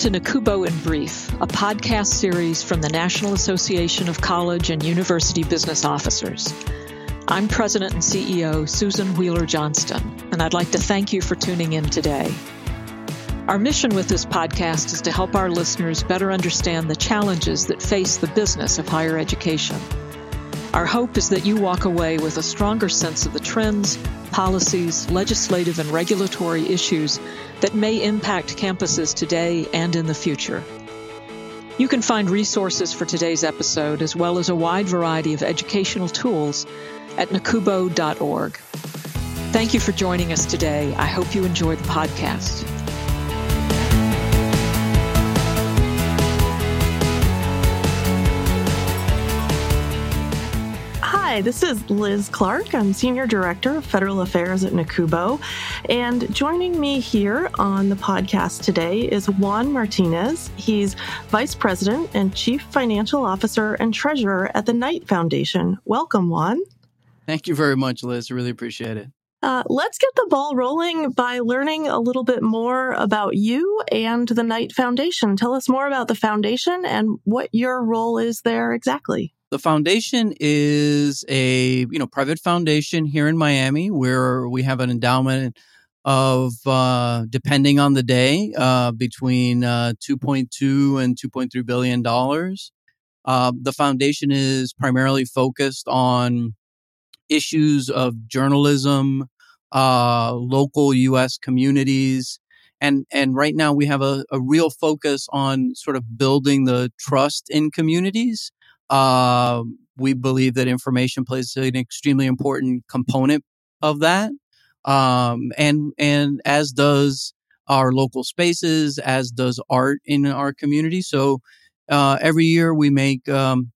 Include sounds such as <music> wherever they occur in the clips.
to NACUBO in Brief, a podcast series from the National Association of College and University Business Officers. I'm President and CEO Susan Wheeler Johnston, and I'd like to thank you for tuning in today. Our mission with this podcast is to help our listeners better understand the challenges that face the business of higher education. Our hope is that you walk away with a stronger sense of the trends, policies, legislative, and regulatory issues that may impact campuses today and in the future. You can find resources for today's episode as well as a wide variety of educational tools at nacubo.org. Thank you for joining us today. I hope you enjoy the podcast. Hi, this is Liz Clark. I'm Senior Director of Federal Affairs at NACUBO. And joining me here on the podcast today is Juan Martinez. He's Vice President and Chief Financial Officer and Treasurer at the Knight Foundation. Welcome, Juan. Thank you very much, Liz. Really appreciate it. Uh, let's get the ball rolling by learning a little bit more about you and the Knight Foundation. Tell us more about the foundation and what your role is there exactly. The foundation is a you know private foundation here in Miami where we have an endowment of uh, depending on the day uh, between uh, 2.2 and 2.3 billion dollars. Uh, the foundation is primarily focused on issues of journalism, uh, local U.S. communities, and and right now we have a, a real focus on sort of building the trust in communities uh, we believe that information plays an extremely important component of that, um, and and as does our local spaces, as does art in our community. So uh, every year we make um,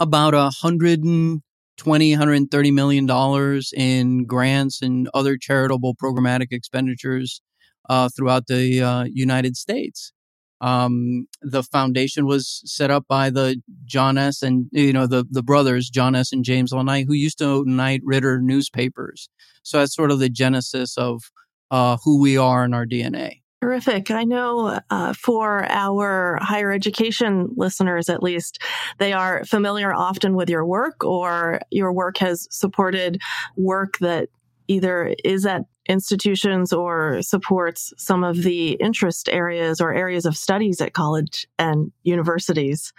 about a hundred and 20 130 million dollars in grants and other charitable programmatic expenditures uh, throughout the uh, united states um, the foundation was set up by the John S. and you know the the brothers John S. and James L. Knight, who used to own Knight Ridder newspapers. So that's sort of the genesis of uh, who we are in our DNA. Terrific. I know uh, for our higher education listeners, at least, they are familiar often with your work, or your work has supported work that either is at institutions or supports some of the interest areas or areas of studies at college and universities.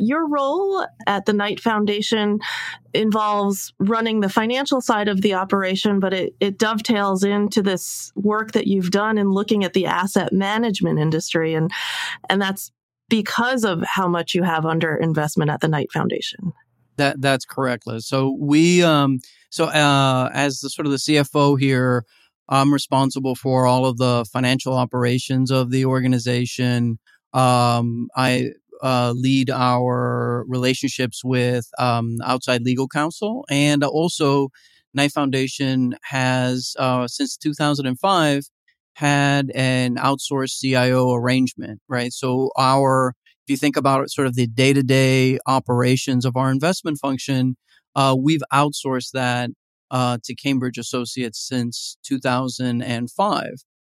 Your role at the Knight Foundation involves running the financial side of the operation, but it, it dovetails into this work that you've done in looking at the asset management industry. And, and that's because of how much you have under investment at the Knight Foundation. That that's correct, Liz. So we um so uh as the sort of the CFO here, I'm responsible for all of the financial operations of the organization. Um, I uh, lead our relationships with um, outside legal counsel, and also Knight Foundation has uh, since 2005 had an outsourced CIO arrangement, right? So our if you think about it, sort of the day to day operations of our investment function, uh, we've outsourced that uh, to Cambridge Associates since 2005.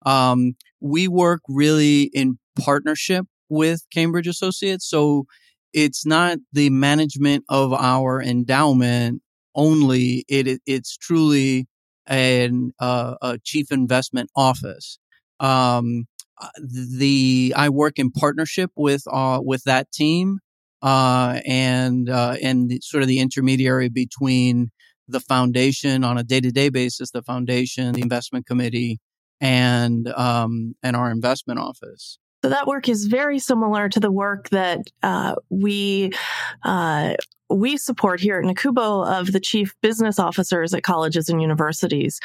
Um, we work really in partnership with Cambridge Associates. So it's not the management of our endowment only. It, it's truly an, uh, a chief investment office. Um, uh, the I work in partnership with uh, with that team uh, and uh, and the, sort of the intermediary between the foundation on a day to day basis, the foundation, the investment committee, and um, and our investment office. So that work is very similar to the work that uh, we uh, we support here at NACUBO of the chief business officers at colleges and universities.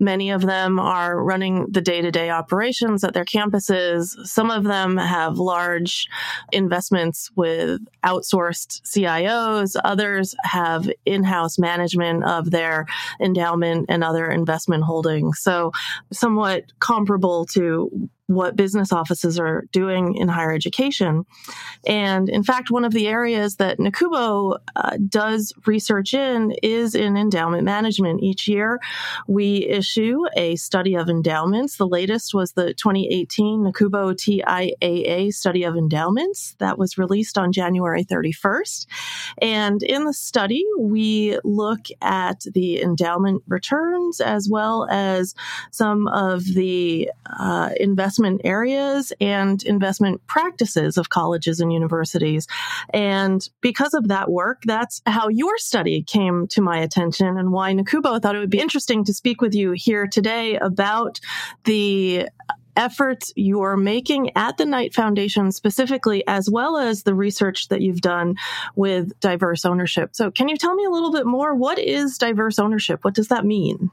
Many of them are running the day to day operations at their campuses. Some of them have large investments with outsourced CIOs. Others have in house management of their endowment and other investment holdings. So somewhat comparable to what business offices are doing in higher education. And in fact, one of the areas that NACUBO uh, does research in is in endowment management. Each year, we issue a study of endowments. The latest was the 2018 NACUBO TIAA study of endowments that was released on January 31st. And in the study, we look at the endowment returns as well as some of the uh, investment investment areas and investment practices of colleges and universities. And because of that work, that's how your study came to my attention and why NACUBO thought it would be interesting to speak with you here today about the efforts you're making at the Knight Foundation specifically, as well as the research that you've done with diverse ownership. So, can you tell me a little bit more? What is diverse ownership? What does that mean?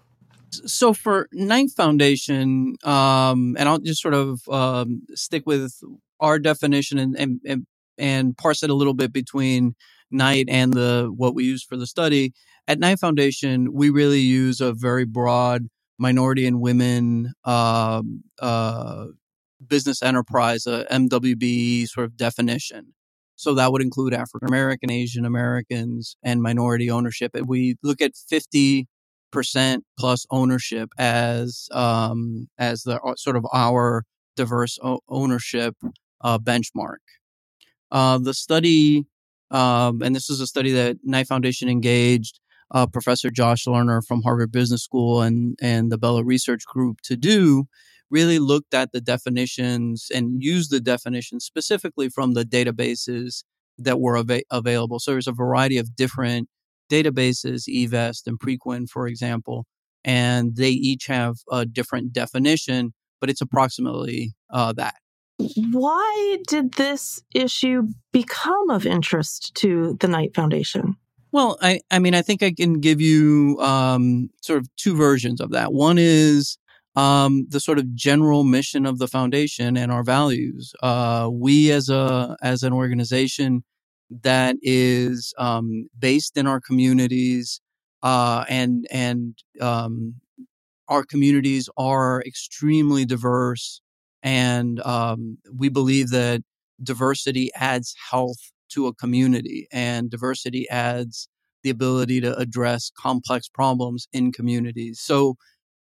So for Knight Foundation, um, and I'll just sort of um, stick with our definition and, and, and and parse it a little bit between Knight and the what we use for the study. At Knight Foundation, we really use a very broad minority and women uh, uh, business enterprise, a MWB sort of definition. So that would include African American, Asian Americans, and minority ownership. And we look at 50 percent plus ownership as um, as the uh, sort of our diverse ownership uh, benchmark. Uh, the study, um, and this is a study that Knight Foundation engaged uh, Professor Josh Lerner from Harvard Business School and and the Bella Research Group to do, really looked at the definitions and used the definitions specifically from the databases that were av- available. So there's a variety of different databases, eVest and Preqin, for example, and they each have a different definition, but it's approximately uh, that. Why did this issue become of interest to the Knight Foundation? Well, I, I mean, I think I can give you um, sort of two versions of that. One is um, the sort of general mission of the foundation and our values. Uh, we, as a as an organization, that is um, based in our communities, uh, and and um, our communities are extremely diverse, and um, we believe that diversity adds health to a community, and diversity adds the ability to address complex problems in communities. So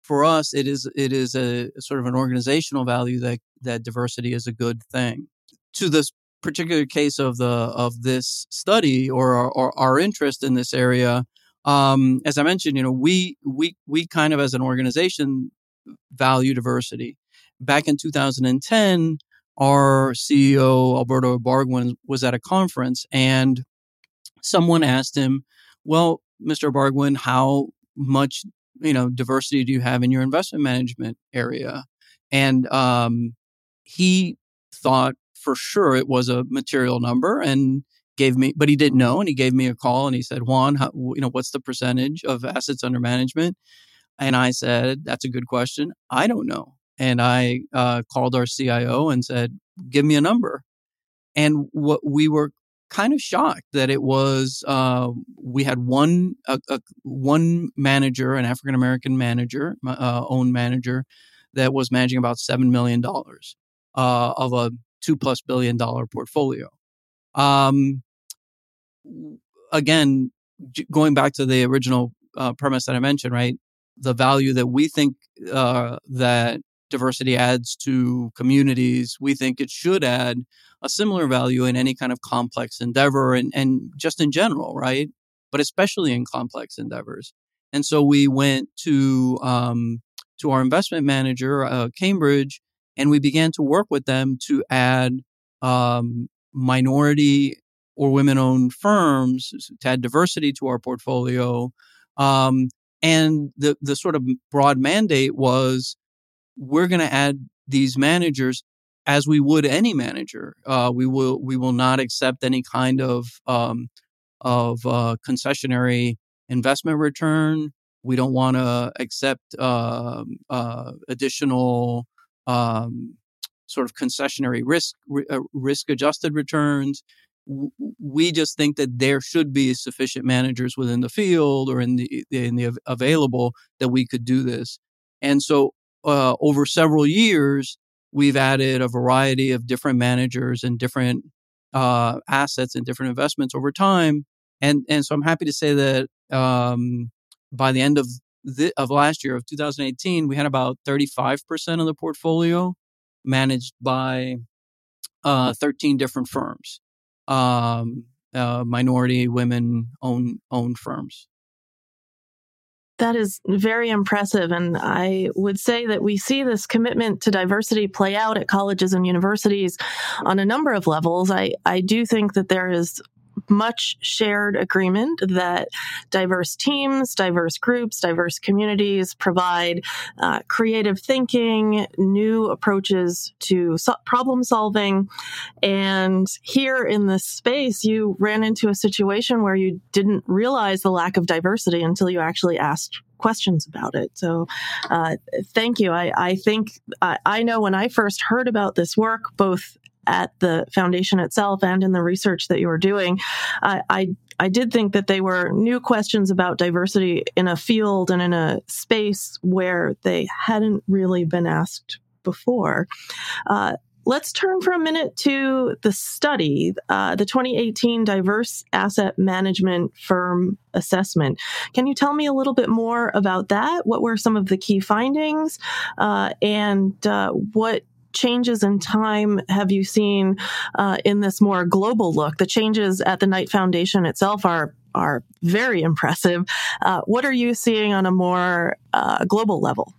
for us, it is it is a sort of an organizational value that that diversity is a good thing. To this particular case of the of this study or, or our interest in this area, um, as I mentioned, you know, we we we kind of as an organization value diversity. Back in 2010, our CEO Alberto Ibargüen was at a conference, and someone asked him, "Well, Mr. Ibargüen, how much you know diversity do you have in your investment management area?" And um, he thought for sure it was a material number and gave me, but he didn't know. And he gave me a call and he said, Juan, how, you know, what's the percentage of assets under management? And I said, that's a good question. I don't know. And I uh, called our CIO and said, give me a number. And what we were kind of shocked that it was uh, we had one a, a, one manager, an African American manager, uh, own manager, that was managing about seven million dollars uh, of a two plus billion dollar portfolio. Um, again, going back to the original uh, premise that I mentioned, right? The value that we think uh, that diversity adds to communities, we think it should add a similar value in any kind of complex endeavor and, and just in general, right? But especially in complex endeavors. And so we went to um, to our investment manager, uh, Cambridge, and we began to work with them to add um, minority or women owned firms to add diversity to our portfolio. Um, and the, the sort of broad mandate was we're going to add these managers as we would any manager. Uh, we will we will not accept any kind of um, of uh, concessionary investment return. We don't want to accept uh, additional um, sort of concessionary risk uh, risk adjusted returns. We just think that there should be sufficient managers within the field or in the in the available that we could do this. And so, uh, over several years, we've added a variety of different managers and different uh, assets and different investments over time. And and so I'm happy to say that um, by the end of the, of last year of 2018, we had about 35 percent of the portfolio managed by uh, 13 different firms, um, uh, minority women owned owned firms. That is very impressive. And I would say that we see this commitment to diversity play out at colleges and universities on a number of levels. I, I do think that there is much shared agreement that diverse teams, diverse groups, diverse communities provide uh, creative thinking, new approaches to so- problem solving. And here in this space, you ran into a situation where you didn't realize the lack of diversity until you actually asked questions about it. So, uh, thank you. I, I think I, I know when I first heard about this work, both at the foundation itself and in the research that you were doing, I, I I did think that they were new questions about diversity in a field and in a space where they hadn't really been asked before. Uh, let's turn for a minute to the study, uh, the 2018 Diverse Asset Management Firm Assessment. Can you tell me a little bit more about that? What were some of the key findings, uh, and uh, what changes in time have you seen uh, in this more global look? The changes at the Knight Foundation itself are are very impressive. Uh, what are you seeing on a more uh, global level?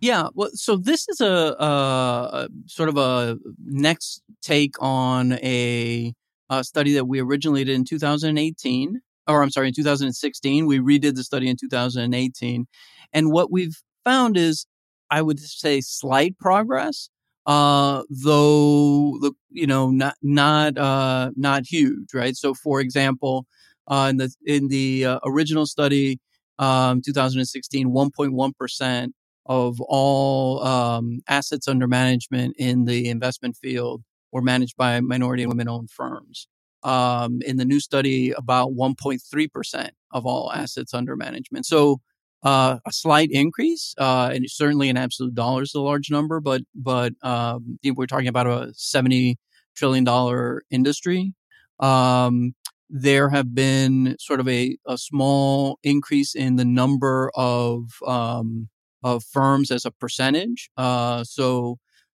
Yeah, well, so this is a, a, sort of a next take on a, a, study that we originally did in 2018, or I'm sorry, in 2016. We redid the study in 2018, and what we've found is, I would say, slight progress, uh, though the you know not not uh, not huge, right? So, for example, uh, in the in the uh, original study, um, 2016, 1.1 percent of all um, assets under management in the investment field were managed by minority and women-owned firms. Um, in the new study, about 1.3 percent of all assets under management. So uh, a slight increase, uh, and certainly in absolute dollars, a large number, but but um, we're talking about a seventy trillion dollar industry. Um, there have been sort of a, a small increase in the number of um, of firms as a percentage. Uh, so,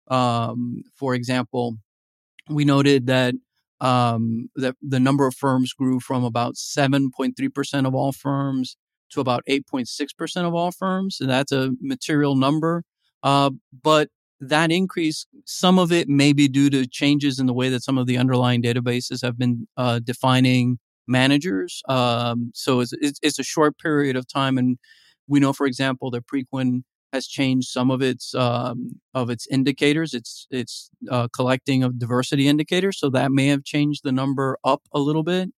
um, for example, we noted that um, that the number of firms grew from about 7.3% of all firms to about 8.6% of all firms. And that's a material number. Uh, but that increase, some of it may be due to changes in the way that some of the underlying databases have been uh, defining managers. Um, so it's, it's, a short period of time. And we know, for example, that Preqin has changed some of its um, of its indicators. It's it's uh, collecting of diversity indicators, so that may have changed the number up a little bit.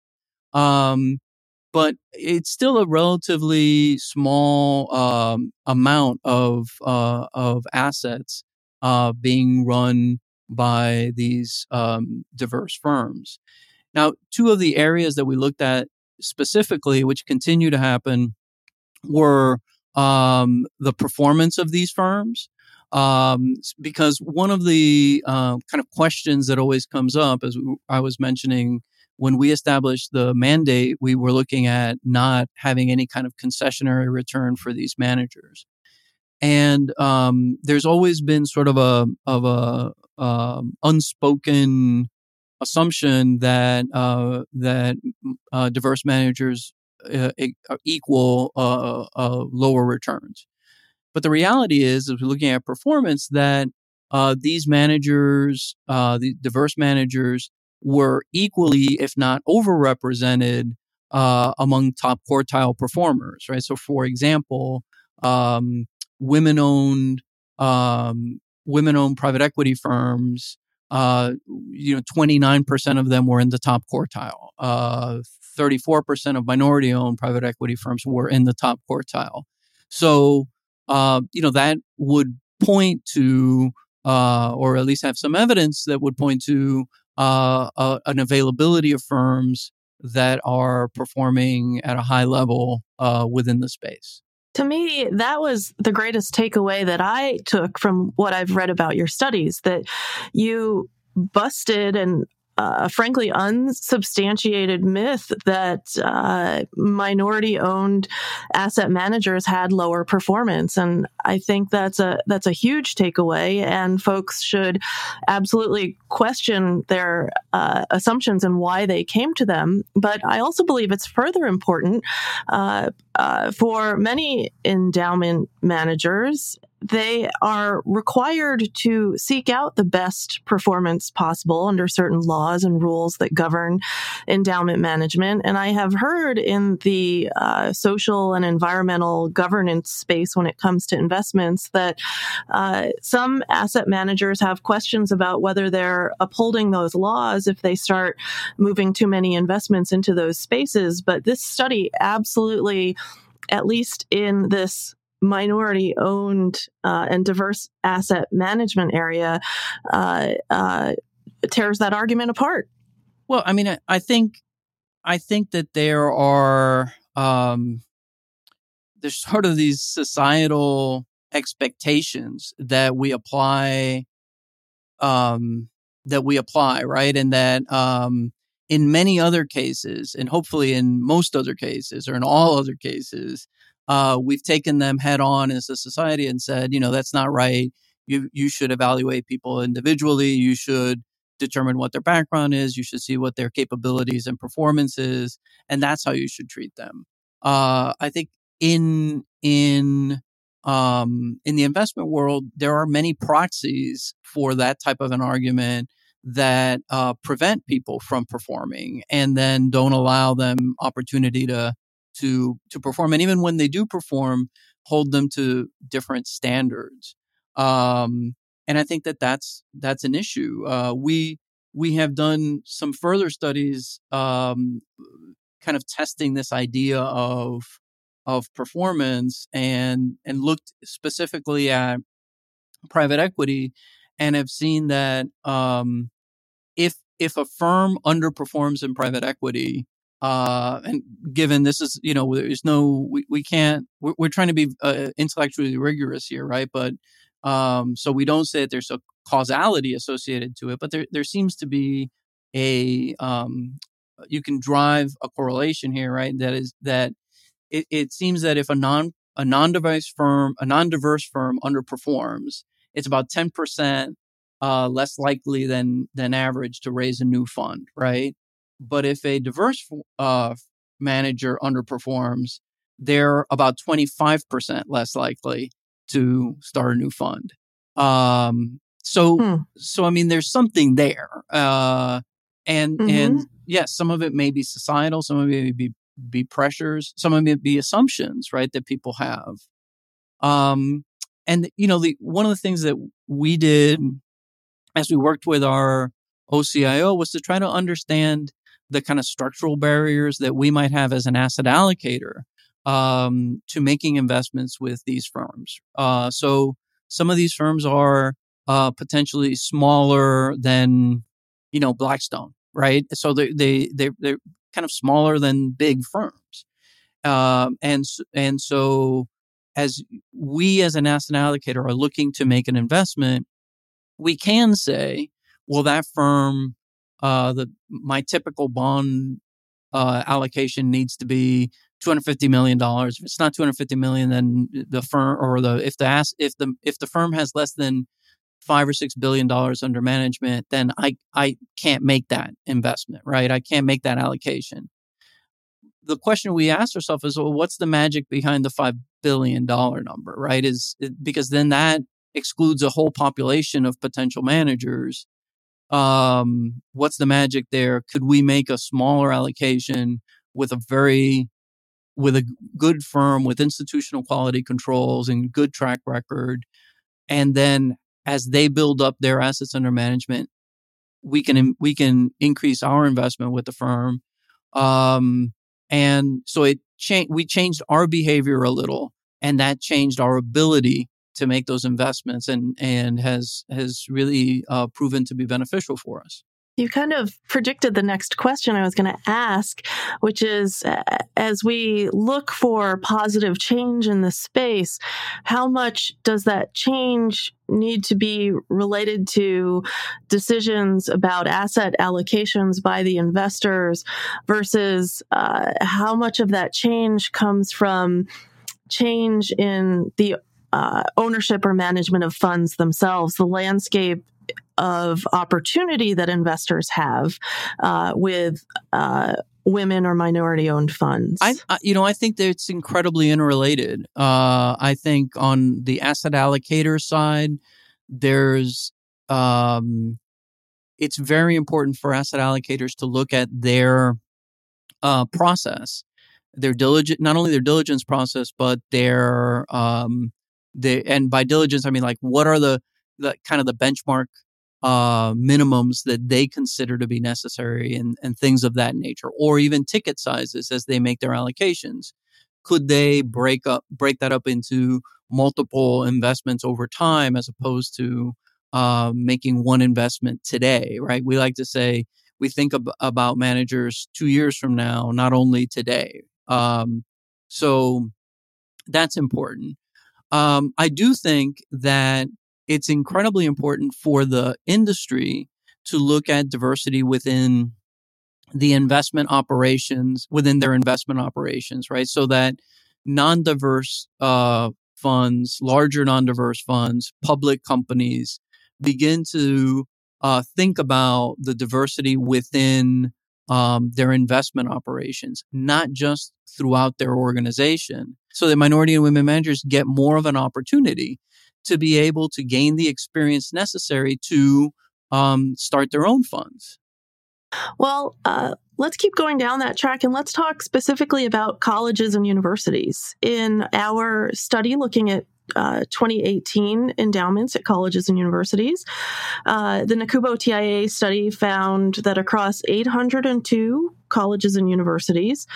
Um, but it's still a relatively small um, amount of uh, of assets uh, being run by these um, diverse firms. Now, two of the areas that we looked at specifically, which continue to happen, were um, the performance of these firms. Um, because one of the uh, kind of questions that always comes up, as I was mentioning when we established the mandate, we were looking at not having any kind of concessionary return for these managers. And um, there's always been sort of a of a um, unspoken assumption that uh, that uh, diverse managers uh, equal uh, uh, lower returns. But the reality is, as we're looking at performance, that uh, these managers, the diverse managers, were equally, if not overrepresented, uh, among top quartile performers, right? So, for example, um, women-owned um, women-owned private equity firms, uh, you know, 29% of them were in the top quartile. Uh, 34% of minority-owned private equity firms were in the top quartile. So, uh, you know, that would point to, uh, or at least have some evidence that would point to uh, an availability of firms that are performing at a high level uh, within the space. to me, that was the greatest takeaway that I took from what I've read about your studies that you busted and a frankly unsubstantiated myth that uh, minority owned asset managers had lower performance. And i think that's a that's a huge takeaway and folks should absolutely question their uh, assumptions and why they came to them. But i also believe it's further important uh, uh for many endowment managers they are required to seek out the best performance possible under certain laws and rules that govern endowment management. And I have heard in the uh, social and environmental governance space when it comes to investments that uh, some asset managers have questions about whether they're upholding those laws if they start moving too many investments into those spaces. But this study absolutely at least in this minority owned uh, and diverse asset management area uh, uh, tears that argument apart. Well, I mean, I, think I think that there are um, there's <laughs> sort of these societal expectations that we apply um, that we apply, right? And that um, in many other cases, and hopefully in most other cases, or in all other cases, uh, we've taken them head on as a society and said, you know, that's not right. You you should evaluate people individually. You should determine what their background is. You should see what their capabilities and performance is, and that's how you should treat them. Uh, I think in in um, in the investment world, there are many proxies for that type of an argument that uh, prevent people from performing and then don't allow them opportunity to to to perform and even when they do perform hold them to different standards. Um, and i think that that's that's an issue. Uh, we we have done some further studies um, kind of testing this idea of of performance and and looked specifically at private equity and have seen that um, if if a firm underperforms in private equity uh, and given this is you know there's no we, we can't we're, we're trying to be uh, intellectually rigorous here right? But um, so we don't say that there's a causality associated to it but there there seems to be a um, you can drive a correlation here right? That is that it, it seems that if a non a non-diverse firm a non-diverse firm underperforms it's about 10% uh, less likely than than average to raise a new fund right but if a diverse uh, manager underperforms, they're about 25% less likely to start a new fund. Um, so, hmm. so I mean, there's something there. Uh, and, mm-hmm. and yes, some of it may be societal, some of it may be, be pressures, some of it may be assumptions, right, that people have. Um, and, you know, the, one of the things that we did as we worked with our OCIO was to try to understand the kind of structural barriers that we might have as an asset allocator um, to making investments with these firms. Uh, so some of these firms are uh, potentially smaller than, you know, Blackstone, right? So they they they they're kind of smaller than big firms, um, and and so as we as an asset allocator are looking to make an investment, we can say, well, that firm uh, the my typical bond uh, allocation needs to be 250 million dollars. If it's not 250 million, then the firm or the if the ass, if the if the firm has less than five or six billion dollars under management, then I I can't make that investment, right? I can't make that allocation. The question we ask ourselves is, well, what's the magic behind the five billion dollar number, right? Is because then that excludes a whole population of potential managers um, what's the magic there? Could we make a smaller allocation with a very with a good firm with institutional quality controls and good track record, and then as they build up their assets under management, we can we can increase our investment with the firm, um, and so it changed. We changed our behavior a little, and that changed our ability to make those investments and and has has really uh, proven to be beneficial for us. You kind of predicted the next question I was going to ask, which is uh, as we look for positive change in the space, how much does that change need to be related to decisions about asset allocations by the investors versus uh, how much of that change comes from change in the uh, ownership or management of funds themselves, the landscape of opportunity that investors have uh, with uh, women or minority owned funds? I, I, you know, I think that it's incredibly interrelated. Uh, I think on the asset allocator side, there's um, it's very important for asset allocators to look at their uh, process, their diligent, not only their diligence process, but their um, the and by diligence I mean like what are the the kind of the benchmark uh, minimums that they consider to be necessary and, and things of that nature, or even ticket sizes as they make their allocations. Could they break up break that up into multiple investments over time as opposed to uh, making one investment today? Right? We like to say we think ab- about managers two years from now, not only today. Um, so that's important. Um, I do think that it's incredibly important for the industry to look at diversity within the investment operations within their investment operations, right? So that non-diverse uh, funds, larger non-diverse funds, public companies begin to uh, think about the diversity within um, their investment operations, not just throughout their organization, so that minority and women managers get more of an opportunity to be able to gain the experience necessary to um, start their own funds. Well, uh, let's keep going down that track and let's talk specifically about colleges and universities. In our study looking at uh, 2018 endowments at colleges and universities. Uh, the NACUBO TIAA study found that across 802 colleges and universities.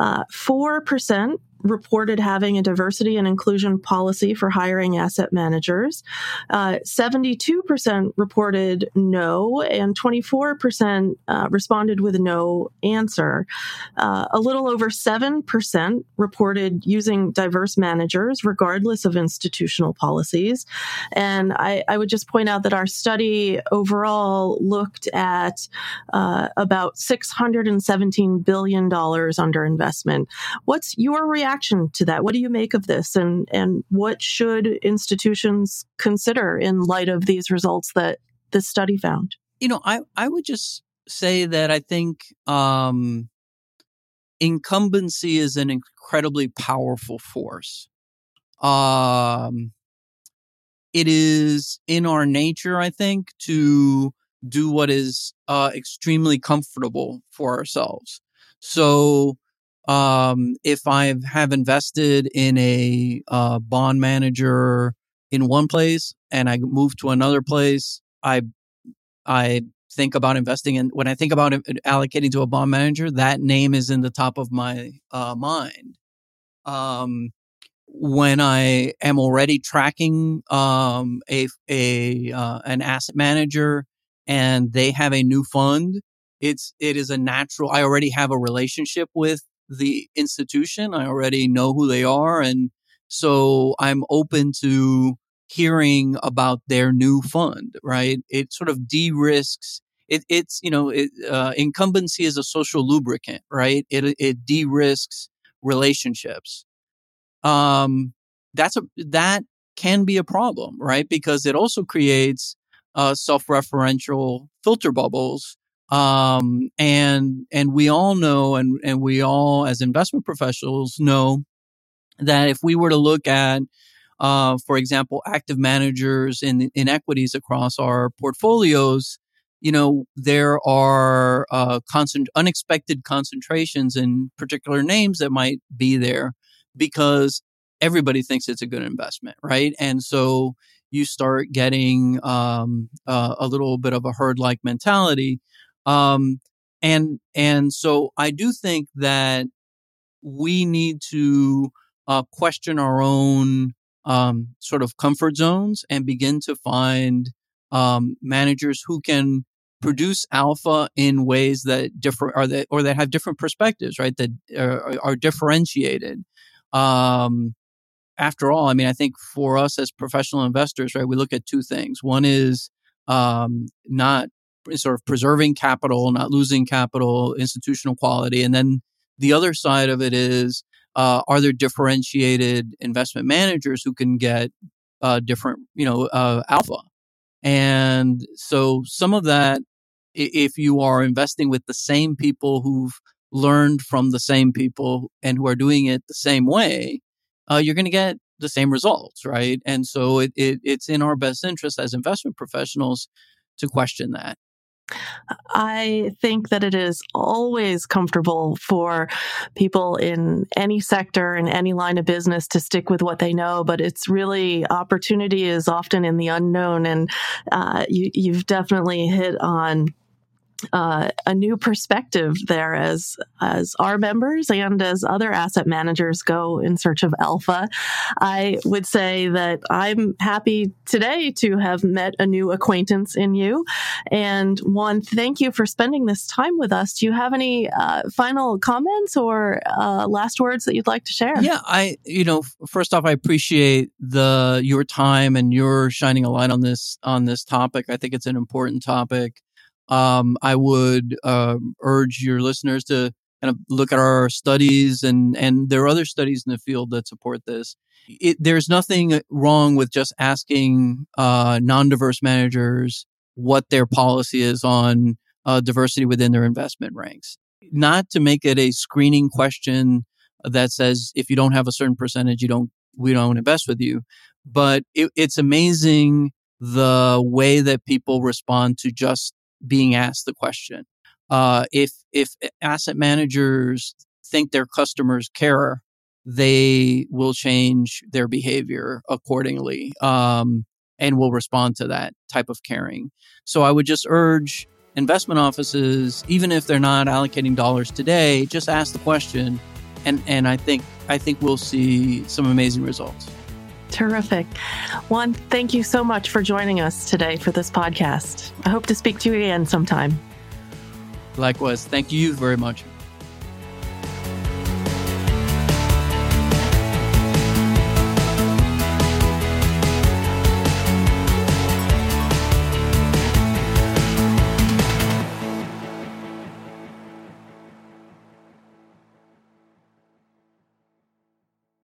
Uh, 4% reported having a diversity and inclusion policy for hiring asset managers. Uh, 72% reported no, and 24% uh, responded with no answer. Uh, a little over 7% reported using diverse managers, regardless of institutional policies. And I, I would just point out that our study overall looked at uh, about 670 $17 billion under investment. What's your reaction to that? What do you make of this? And, and what should institutions consider in light of these results that this study found? You know, I, I would just say that I think um, incumbency is an incredibly powerful force. Um, it is in our nature, I think, to do what is uh, extremely comfortable for ourselves. So um, if I have invested in a uh, bond manager in one place and I move to another place, I I think about investing in. When I think about allocating to a bond manager, that name is in the top of my uh, mind. Um, when I am already tracking um, a a uh, an asset manager and they have a new fund, it's it is a natural. I already have a relationship with the institution. I already know who they are. And so I'm open to hearing about their new fund, right? It sort of de risks. It, it's, you know, it, uh, incumbency is a social lubricant, right? It, it de risks relationships. Um, that's a, that can be a problem, right? Because it also creates uh, self-referential filter bubbles um, and, and we all know, and, and we all as investment professionals know that if we were to look at, uh, for example, active managers in, in equities across our portfolios, you know, there are uh, constant, unexpected concentrations in particular names that might be there because everybody thinks it's a good investment, right? And so you start getting um, uh, a little bit of a herd like mentality um, and and so I do think that we need to uh, question our own um, sort of comfort zones and begin to find um, managers who can produce alpha in ways that differ or that or that have different perspectives, right? That are, are differentiated. Um, after all, I mean, I think for us as professional investors, right, we look at two things. One is um, not sort of preserving capital, not losing capital, institutional quality, and then the other side of it is uh, are there differentiated investment managers who can get uh, different, you know, uh, alpha? And so some of that, if you are investing with the same people who've learned from the same people and who are doing it the same way, uh, you're going to get the same results, right? And so it, it, it's in our best interest as investment professionals to question that. I think that it is always comfortable for people in any sector in any line of business to stick with what they know, but it's really opportunity is often in the unknown, and uh, you, you've definitely hit on uh, a new perspective there as as our members and as other asset managers go in search of alpha. I would say that I'm happy today to have met a new acquaintance in you. And Juan, thank you for spending this time with us. Do you have any uh, final comments or uh, last words that you'd like to share? Yeah, I you know first off, I appreciate the your time and your shining a light on this on this topic. I think it's an important topic um, I would uh, urge your listeners to kind of look at our studies and and there are other studies in the field that support this. It, there's nothing wrong with just asking uh, non-diverse managers what their policy is on uh, diversity within their investment ranks. Not to make it a screening question that says if you don't have a certain percentage, you don't we don't invest with you. But it, it's amazing the way that people respond to just being asked the question. Uh, if if asset managers think their customers care, they will change their behavior accordingly um, and will respond to that type of caring. So I would just urge investment offices, even if they're not allocating dollars today, just ask the question, and and I think I think we'll see some amazing results. Terrific. Juan, thank you so much for joining us today for this podcast. I hope to speak to you again sometime. Likewise. Thank you very much.